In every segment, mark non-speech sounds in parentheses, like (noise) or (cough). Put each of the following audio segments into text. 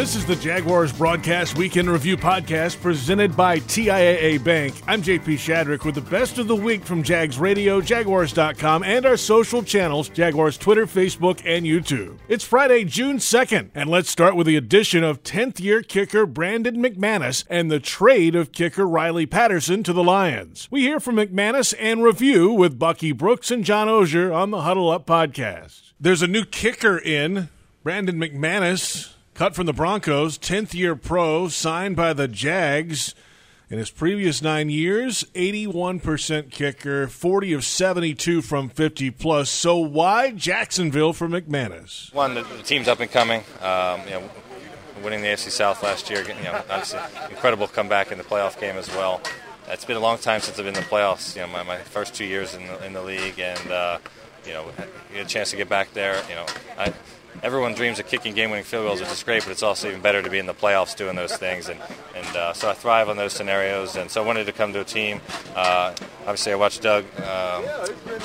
This is the Jaguars Broadcast Week in Review Podcast presented by TIAA Bank. I'm JP Shadrick with the best of the week from Jags Radio, Jaguars.com, and our social channels Jaguars Twitter, Facebook, and YouTube. It's Friday, June 2nd, and let's start with the addition of 10th year kicker Brandon McManus and the trade of kicker Riley Patterson to the Lions. We hear from McManus and review with Bucky Brooks and John Oehser on the Huddle Up podcast. There's a new kicker in, Brandon McManus cut from the Broncos, 10th year pro, signed by the Jags. In his previous nine years, 81% kicker, 40 of 72 from 50 plus. So why Jacksonville for McManus? One, the, the team's up and coming. Um, you know, winning the AFC South last year, you know, obviously incredible comeback in the playoff game as well. It's been a long time since I've been in the playoffs. You know, my, my first two years in the, in the league, and uh, you know, get a chance to get back there. You know, I everyone dreams of kicking game-winning field goals, which is great, but it's also even better to be in the playoffs doing those things. And, and uh, so I thrive on those scenarios. And so I wanted to come to a team. Uh, obviously, I watched Doug, um,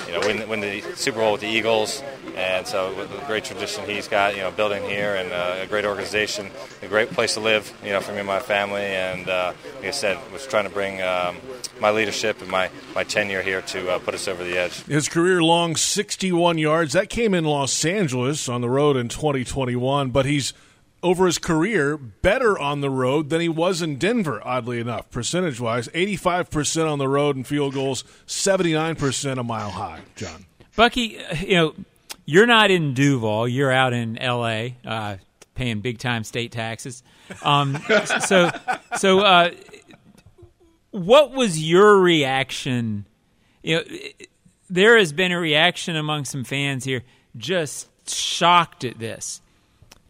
you know, win, win, the Super Bowl with the Eagles, and so with the great tradition he's got, you know, building here and uh, a great organization, a great place to live, you know, for me and my family. And uh, like I said, was trying to bring um, my leadership and my, my tenure here to uh, put us over the edge. His career long 61 yards. That came in Los Angeles on the road in 2021, but he's over his career better on the road than he was in Denver, oddly enough, percentage wise. 85% on the road and field goals, 79% a mile high, John. Bucky, you know, you're not in Duval, you're out in L.A., uh, paying big time state taxes. Um, (laughs) so, so, uh, what was your reaction? You know, there has been a reaction among some fans here, just shocked at this.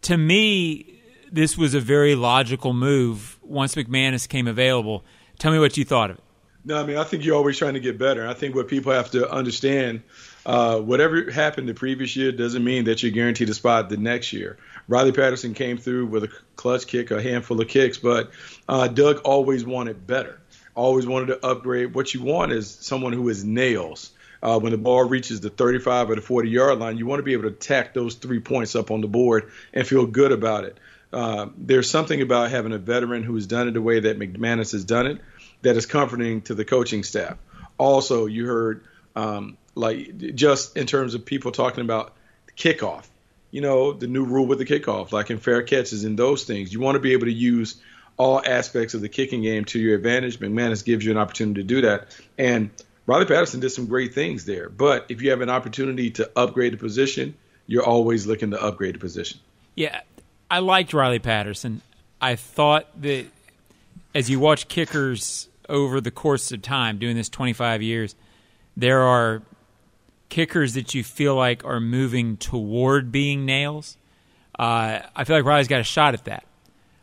To me, this was a very logical move once McManus came available. Tell me what you thought of it. No, I mean, I think you're always trying to get better. I think what people have to understand, uh, whatever happened the previous year doesn't mean that you're guaranteed a spot the next year. Riley Patterson came through with a clutch kick, a handful of kicks, but uh, Doug always wanted better, always wanted to upgrade. What you want is someone who is nails uh, when the ball reaches the 35 or the 40 yard line, you want to be able to tack those three points up on the board and feel good about it. Uh, there's something about having a veteran who has done it the way that McManus has done it that is comforting to the coaching staff. Also, you heard um, like just in terms of people talking about kickoff, you know, the new rule with the kickoff, like in fair catches and those things. You want to be able to use all aspects of the kicking game to your advantage. McManus gives you an opportunity to do that. And Riley Patterson did some great things there. But if you have an opportunity to upgrade the position, you're always looking to upgrade the position. Yeah, I liked Riley Patterson. I thought that as you watch kickers over the course of time, doing this 25 years, there are kickers that you feel like are moving toward being nails. Uh, I feel like Riley's got a shot at that.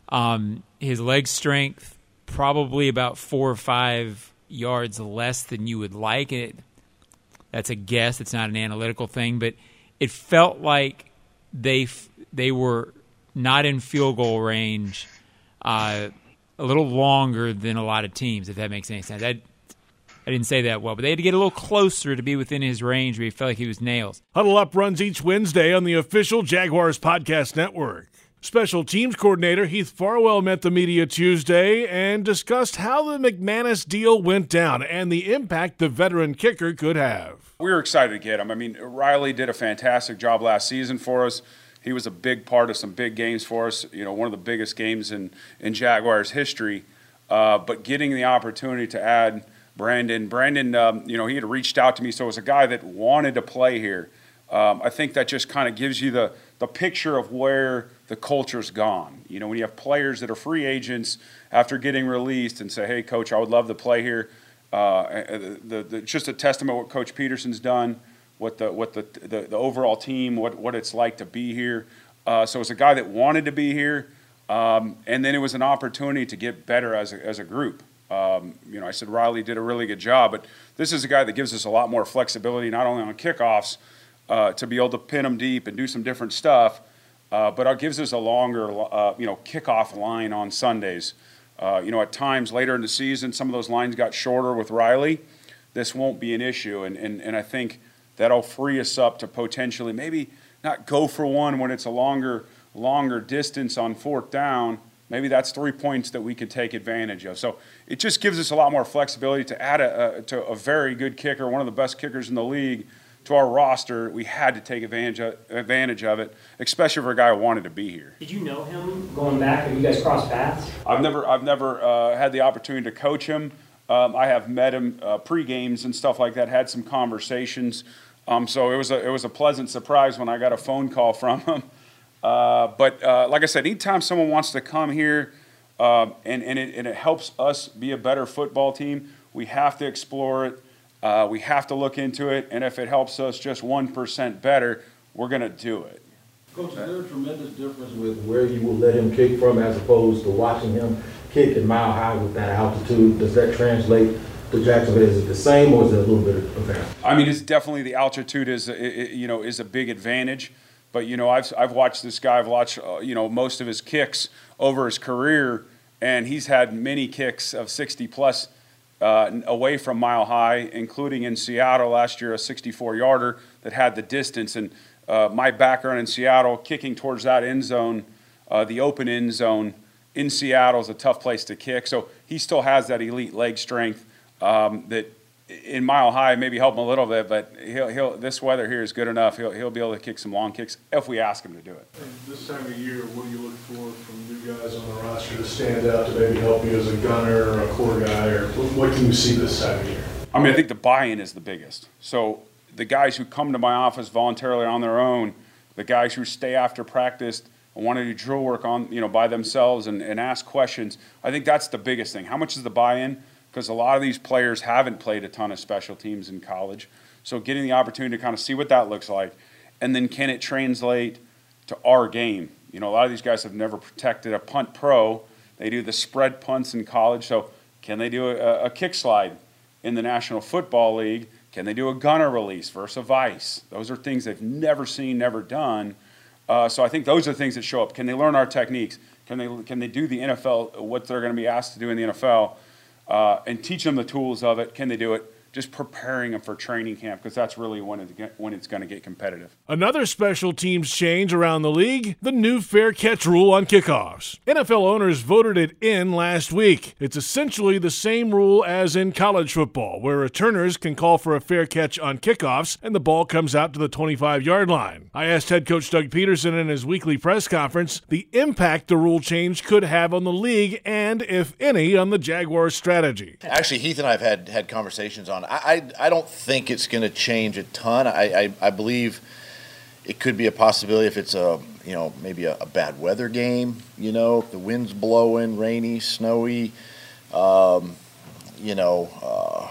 Um, his leg strength, probably about four or five yards less than you would like. It, that's a guess. It's not an analytical thing, but it felt like they they were not in field goal range uh, a little longer than a lot of teams. If that makes any sense. I, I didn't say that well, but they had to get a little closer to be within his range where he felt like he was nails. Huddle Up runs each Wednesday on the official Jaguars Podcast Network. Special teams coordinator Heath Farwell met the media Tuesday and discussed how the McManus deal went down and the impact the veteran kicker could have. We were excited to get him. I mean, Riley did a fantastic job last season for us. He was a big part of some big games for us. You know, one of the biggest games in in Jaguars history. Uh, but getting the opportunity to add Brandon, Brandon, um, you know, he had reached out to me, so it was a guy that wanted to play here. Um, I think that just kind of gives you the the picture of where the culture's gone. You know, when you have players that are free agents after getting released and say, "Hey, coach, I would love to play here," uh, the, the, just a testament what Coach Pederson's done, what the what the the, the overall team, what what it's like to be here. Uh, so it's a guy that wanted to be here, um, and then it was an opportunity to get better as a, as a group. Um, you know, I said Riley did a really good job, but this is a guy that gives us a lot more flexibility, not only on kickoffs uh, to be able to pin them deep and do some different stuff, uh, but it gives us a longer, uh, you know, kickoff line on Sundays. Uh, you know, at times later in the season, some of those lines got shorter with Riley. This won't be an issue, and, and, and I think that'll free us up to potentially maybe not go for one when it's a longer longer distance on fourth down, maybe that's three points that we could take advantage of. So it just gives us a lot more flexibility to add a, a to a very good kicker, one of the best kickers in the league, to our roster. We had to take advantage of, advantage of it, especially for a guy who wanted to be here. Did you know him going back? Have you guys crossed paths? I've never I've never uh, had the opportunity to coach him. Um, I have met him uh, pre games and stuff like that. Had some conversations. Um, so it was a it was a pleasant surprise when I got a phone call (laughs) from him. Uh, but uh, like I said, anytime someone wants to come here um, and, and, it, and it helps us be a better football team, we have to explore it. Uh, we have to look into it. And if it helps us just 1% better, we're going to do it. Coach, is there a tremendous difference with where you will let him kick from as opposed to watching him kick at mile high with that altitude? Does that translate to Jacksonville? Is it the same or is it a little bit of that? I mean, it's definitely the altitude is, you know, is a big advantage. But you know, I've I've watched this guy. I've watched uh, you know most of his kicks over his career, and he's had many kicks of 60 plus uh, away from mile high, including in Seattle last year, a 64 yarder that had the distance. And uh, my background in Seattle, kicking towards that end zone, uh, the open end zone in Seattle is a tough place to kick. So he still has that elite leg strength um, that in mile high maybe help him a little bit, but he'll, he'll this weather here is good enough. He'll, he'll be able to kick some long kicks if we ask him to do it. And this time of year, what do you look for from new guys on the roster to stand out to maybe help you as a gunner or a core guy, or what can you see this time of year? I mean, I think the buy-in is the biggest. So the guys who come to my office voluntarily on their own, the guys who stay after practice and want to do drill work on you know by themselves and, and ask questions. I think that's the biggest thing. How much is the buy-in? Because a lot of these players haven't played a ton of special teams in college. So getting the opportunity to kind of see what that looks like, and then can it translate to our game? You know, a lot of these guys have never protected a punt pro. They do the spread punts in college. So can they do a, a kick slide in the National Football League? Can they do a gunner release versus a vice? Those are things they've never seen, never done. Uh, so I think those are things that show up. Can they learn our techniques? Can they can they do the NFL what they're going to be asked to do in the NFL? Uh, and teach them the tools of it. Can they do it? Just preparing them for training camp because that's really when it's, when it's going to get competitive. Another special teams change around the league the new fair catch rule on kickoffs. NFL owners voted it in last week. It's essentially the same rule as in college football, where returners can call for a fair catch on kickoffs and the ball comes out to the 25 yard line. I asked head coach Doug Pederson in his weekly press conference the impact the rule change could have on the league and, if any, on the Jaguars' strategy. Actually, Heath and I have had, had conversations on I, I, I don't think it's going to change a ton. I, I, I, believe it could be a possibility if it's a you know maybe a, a bad weather game. You know, the wind's blowing, rainy, snowy. Um, you know, uh,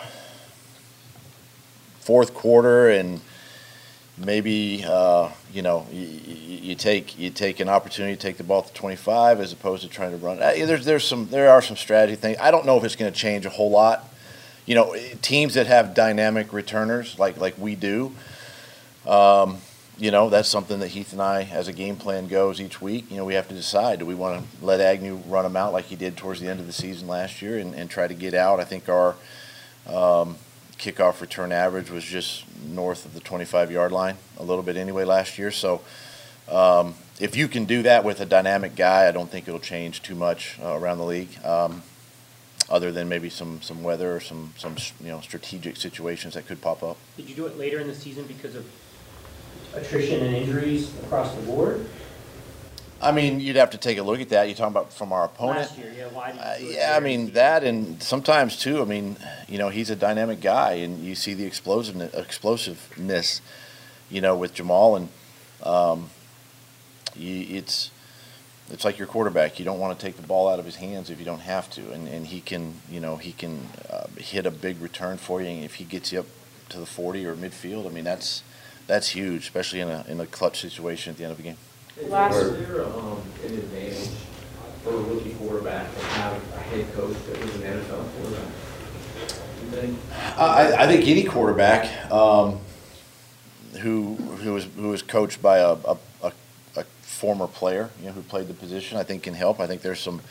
fourth quarter and maybe uh, you know you, you, take you take an opportunity to take the ball to 25 as opposed to trying to run. There's there's some there are some strategy things. I don't know if it's going to change a whole lot you know, teams that have dynamic returners like like we do. Um, you know, that's something that Heath and I, as a game plan goes each week, you know, we have to decide. Do we want to let Agnew run them out like he did towards the end of the season last year and, and try to get out? I think our um, kickoff return average was just north of the 25 yard line, a little bit anyway last year. So um, if you can do that with a dynamic guy, I don't think it'll change too much uh, around the league. Um, other than maybe some, some weather or some, some you know strategic situations that could pop up. Did you do it later in the season because of attrition and injuries across the board? I mean, you'd have to take a look at that. You're talking about from our opponent. Last year, yeah. Why uh, yeah, I mean that, and sometimes too. I mean, you know, he's a dynamic guy, and you see the explosiveness, explosiveness, you know, with Jamal, and um, you, it's it's like your quarterback. You don't want to take the ball out of his hands if you don't have to, and, and he can, you know, he can uh, hit a big return for you. And if he gets you up to the 40 or midfield, I mean, that's that's huge, especially in a in a clutch situation at the end of the game. Last year, um, an advantage for a rookie quarterback to have a head coach that was an NFL quarterback? I, I think any quarterback um, who who was who was coached by a, a former player, you know, who played the position, I think can help. I think there's some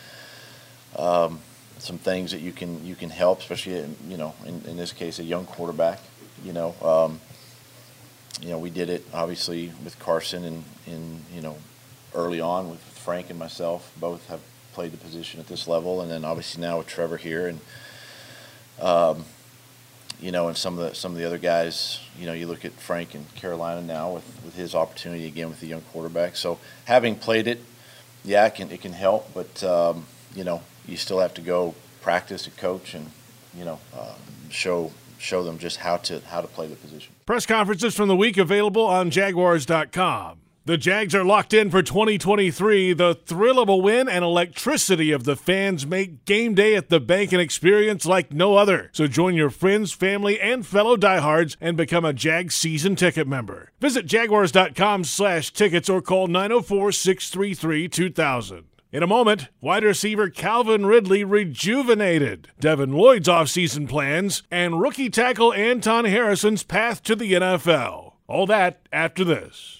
um, some things that you can you can help, especially in, you know in, in this case a young quarterback. You know, um, you know we did it obviously with Carson and in you know early on with Frank and myself. Both have played the position at this level, and then obviously now with Trevor here, and um, you know, and some of the some of the other guys. You know, you look at Frank in Carolina now with, with his opportunity again with the young quarterback. So having played it, yeah, it can it can help, but um, you know, you still have to go practice and coach and you know uh, show show them just how to how to play the position. Press conferences from the week available on Jaguars.com. The Jags are locked in for 2023. The thrill of a win and electricity of the fans make game day at the bank an experience like no other. So join your friends, family, and fellow diehards and become a Jag season ticket member. Visit jaguars.com slash tickets or call 904 633 2000. In a moment, wide receiver Calvin Ridley rejuvenated, Devin Lloyd's offseason plans, and rookie tackle Anton Harrison's path to the NFL. All that after this.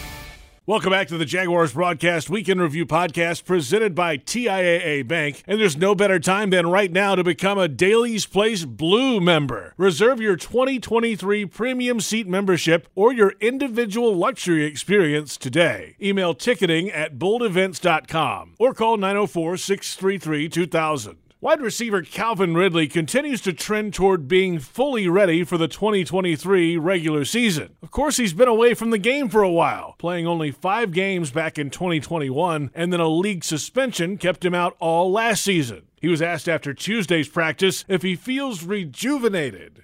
Welcome back to the Jaguars Broadcast Week in Review Podcast presented by TIAA Bank. And there's no better time than right now to become a Daily's Place Blue member. Reserve your 2023 premium seat membership or your individual luxury experience today. Email ticketing at boldevents.com or call 904 633 2000. Wide receiver Calvin Ridley continues to trend toward being fully ready for the 2023 regular season. Of course, he's been away from the game for a while, playing only five games back in 2021, and then a league suspension kept him out all last season. He was asked after Tuesday's practice if he feels rejuvenated.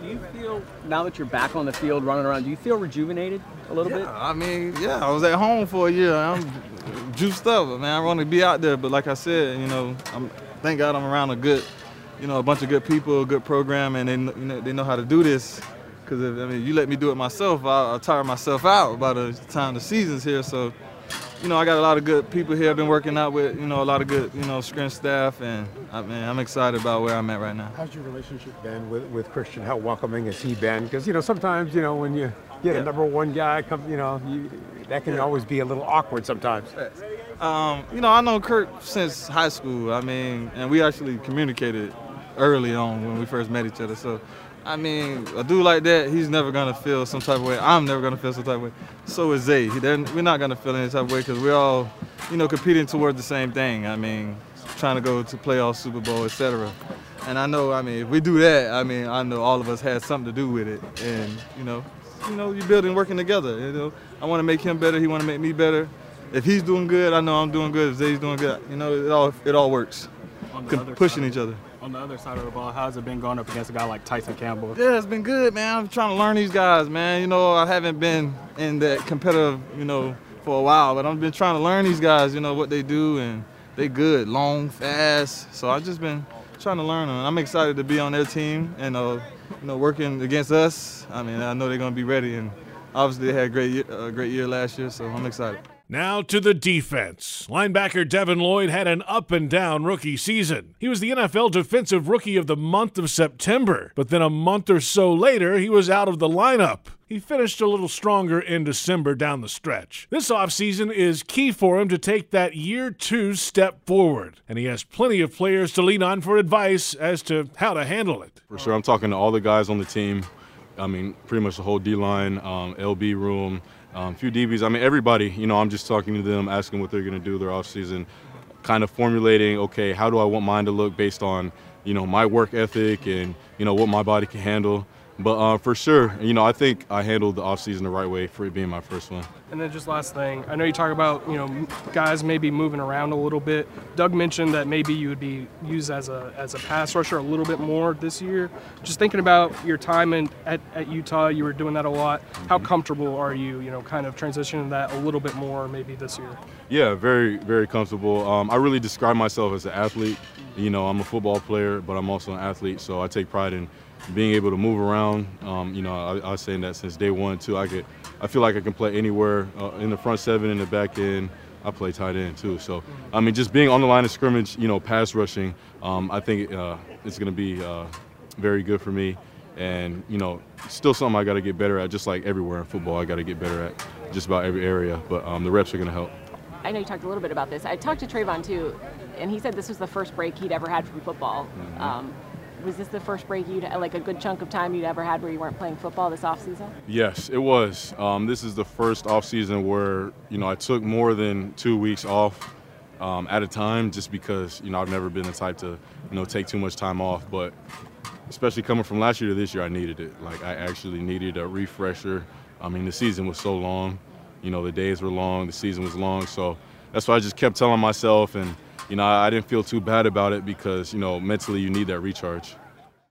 Do you feel, now that you're back on the field running around, do you feel rejuvenated a little yeah, bit? I mean, yeah, I was at home for a year. I'm juiced up, man. I want to be out there, but like I said, you know, I'm thank God I'm around a good, you know, a bunch of good people, a good program, and they you know they know how to do this. Because I mean, you let me do it myself, I'll, I'll tire myself out by the time the season's here. So, you know, I got a lot of good people here. I've been working out with, you know, a lot of good, you know, strength staff, and I mean, I'm excited about where I'm at right now. How's your relationship been with, with Christian? How welcoming has he been? Because you know, sometimes you know when you get yeah. a number one guy, come, you know, you, that can yeah. always be a little awkward sometimes. Um, you know, I know Kirk since high school. I mean, and we actually communicated early on when we first met each other. So, I mean, a dude like that, he's never gonna feel some type of way. I'm never gonna feel some type of way. So is Zay. We're not gonna feel any type of way because we're all, you know, competing towards the same thing. I mean, trying to go to playoff, Super Bowl, etc. And I know, I mean, if we do that, I mean, I know all of us had something to do with it. And you know, you know, you're building, working together. You know, I want to make him better. He want to make me better if he's doing good, I know I'm doing good. If Zay's doing good, you know, it all it all works. pushing each other. On the other side of the ball, how's it been going up against a guy like Tyson Campbell? Yeah, it's been good, man. I'm trying to learn these guys, man. You know, I haven't been in that competitive, you know, for a while, but I've been trying to learn these guys, you know, what they do, and they good, long, fast. So I've just been trying to learn them. I'm excited to be on their team and, uh, you know, working against us. I mean, I know they're going to be ready, and obviously they had a great, year, a great year last year, so I'm excited. Now to the defense. Linebacker Devin Lloyd had an up and down rookie season. He was the NFL Defensive Rookie of the month of September, but then a month or so later, he was out of the lineup. He finished a little stronger in December down the stretch. This offseason is key for him to take that year two step forward, and he has plenty of players to lean on for advice as to how to handle it. For sure, I'm talking to all the guys on the team. I mean, pretty much the whole D line, um, LB room um, few DBs. I mean, everybody. You know, I'm just talking to them, asking what they're going to do their off season, kind of formulating. Okay, how do I want mine to look based on you know my work ethic and you know what my body can handle. But uh, for sure, you know, I think I handled the offseason the right way for it being my first one. And then just last thing, I know you talk about you know guys maybe moving around a little bit. Doug mentioned that maybe you would be used as a as a pass rusher a little bit more this year. Just thinking about your time in at, at Utah, you were doing that a lot. Mm-hmm. How comfortable are you, you know, kind of transitioning that a little bit more maybe this year? Yeah, very very comfortable. Um, I really describe myself as an athlete. You know, I'm a football player, but I'm also an athlete, so I take pride in being able to move around. Um, you know, I, I, was saying that since day one too. I could, I feel like I can play anywhere uh, in the front seven, in the back end, I play tight end too. So I mean, just being on the line of scrimmage, you know, pass rushing, um, I think uh, it's going to be uh, very good for me. And you know, still something I got to get better at. Just like everywhere in football, I got to get better at just about every area. But um, the reps are going to help. I know you talked a little bit about this. I talked to Travon too, and he said this was the first break he'd ever had from football. Mm-hmm. Um, was this the first break you'd like a good chunk of time you'd ever had where you weren't playing football this offseason? Yes, it was. Um, this is the first offseason where you know I took more than two weeks off um, at a time, just because you know I've never been the type to you know take too much time off. But especially coming from last year to this year, I needed it. Like I actually needed a refresher. I mean, the season was so long. You know, the days were long, the season was long, so that's why I just kept telling myself and you know, I didn't feel too bad about it because, you know, mentally you need that recharge.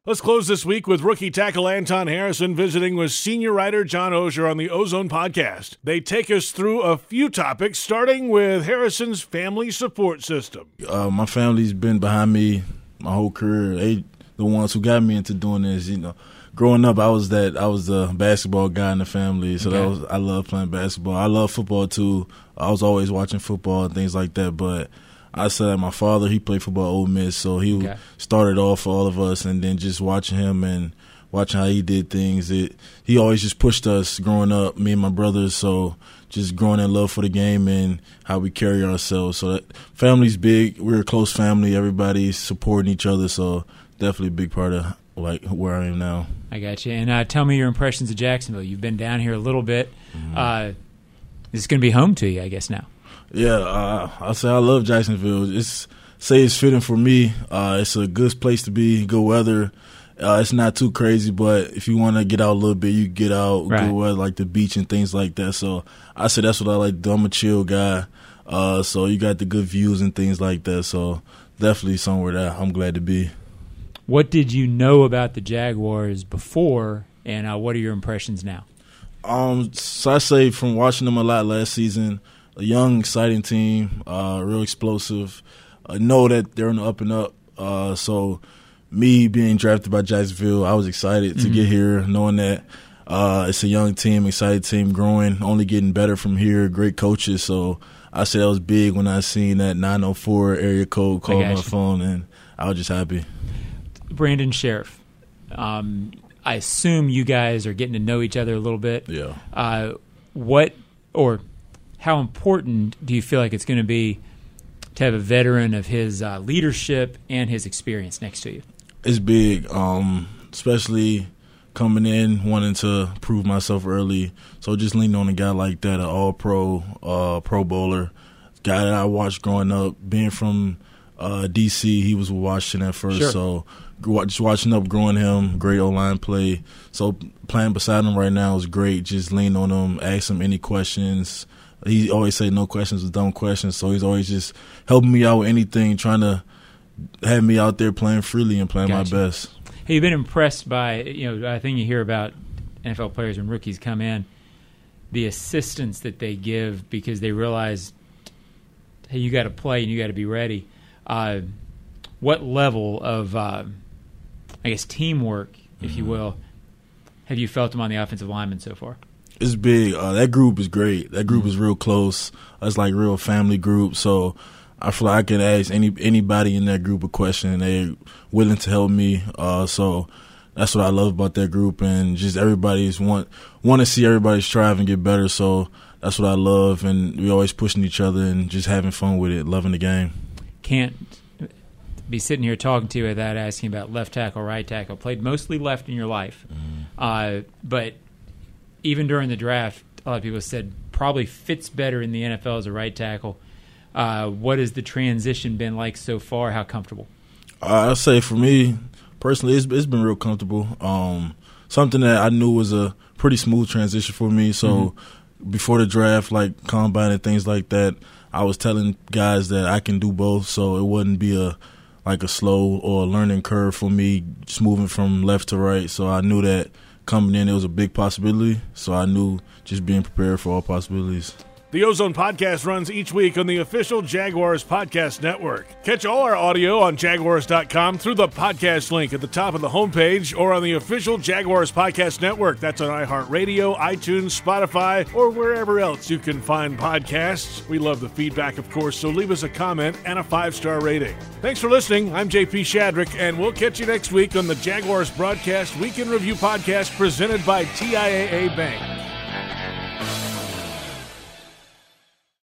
Let's close this week with rookie tackle Anton Harrison visiting with senior writer John Oehser on the O-Zone podcast. They take us through a few topics, starting with Harrison's family support system. Uh, my family's been behind me my whole career. They the ones who got me into doing this. You know, growing up, I was that I was the basketball guy in the family, so okay. that was I love playing basketball. I love football too. I was always watching football and things like that, but I said my father he played football at Ole Miss, so he okay. started off for all of us, and then just watching him and watching how he did things. It he always just pushed us growing up, me and my brothers. So just growing in love for the game and how we carry ourselves. So that family's big. We're a close family. Everybody's supporting each other. So definitely a big part of like where I am now. I got you. And uh, tell me your impressions of Jacksonville. You've been down here a little bit. Mm-hmm. Uh, this is going to be home to you, I guess now. Yeah, uh, I say I love Jacksonville. It's say it's fitting for me. Uh, it's a good place to be, good weather. Uh, it's not too crazy, but if you want to get out a little bit, you get out, right. good weather, like the beach and things like that. So I say that's what I like. I'm a chill guy. Uh, so you got the good views and things like that. So definitely somewhere that I'm glad to be. What did you know about the Jaguars before, and uh, what are your impressions now? Um, so I say from watching them a lot last season a young, exciting team, uh, real explosive. I know that they're on the up and up. Uh, so, me being drafted by Jacksonville, I was excited mm-hmm. to get here, knowing that uh, it's a young team, excited team, growing, only getting better from here. Great coaches. So, I said I was big when I seen that 904 area code call my you. phone, and I was just happy. Brandon Scherff, um, I assume you guys are getting to know each other a little bit. Yeah. Uh, what or how important do you feel like it's going to be to have a veteran of his uh, leadership and his experience next to you? It's big, um, especially coming in wanting to prove myself early. So just leaning on a guy like that, an All Pro, uh, Pro Bowler, guy that I watched growing up, being from uh, DC, he was Washington at first, sure. so just watching up, growing him, great O line play. So playing beside him right now is great. Just lean on him, ask him any questions he always say no questions is dumb questions. So he's always just helping me out with anything, trying to have me out there playing freely and playing gotcha. my best. Hey, you've been impressed by you know I think you hear about NFL players when rookies come in, the assistance that they give because they realize, hey, you got to play and you got to be ready. Uh, what level of uh, I guess teamwork, if mm-hmm. you will, have you felt them on the offensive lineman so far? It's big. Uh, that group is great. That group is real close. It's like real family group. So I feel like I can ask any anybody in that group a question, and they're willing to help me. Uh, so that's what I love about that group, and just everybody's want want to see everybody strive and get better. So that's what I love, and we always pushing each other and just having fun with it, loving the game. Can't be sitting here talking to you without asking about left tackle, right tackle. Played mostly left in your life, mm. uh, but even during the draft, a lot of people said probably fits better in the NFL as a right tackle. Uh, what has the transition been like so far? How comfortable? Uh, I'd say for me personally, it's, it's been real comfortable. Um, something that I knew was a pretty smooth transition for me. So mm-hmm. before the draft, like combine and things like that, I was telling guys that I can do both, so it wouldn't be a like a slow or a learning curve for me, just moving from left to right. So I knew that coming in, it was a big possibility. So I knew just being prepared for all possibilities. The O-Zone Podcast runs each week on the official Jaguars Podcast Network. Catch all our audio on Jaguars.com through the podcast link at the top of the homepage or on the official Jaguars Podcast Network. That's on iHeartRadio, iTunes, Spotify, or wherever else you can find podcasts. We love the feedback, of course, so leave us a comment and a five star rating. Thanks for listening. I'm JP Shadrick, and we'll catch you next week on the Jaguars Broadcast Week in Review Podcast presented by TIAA Bank.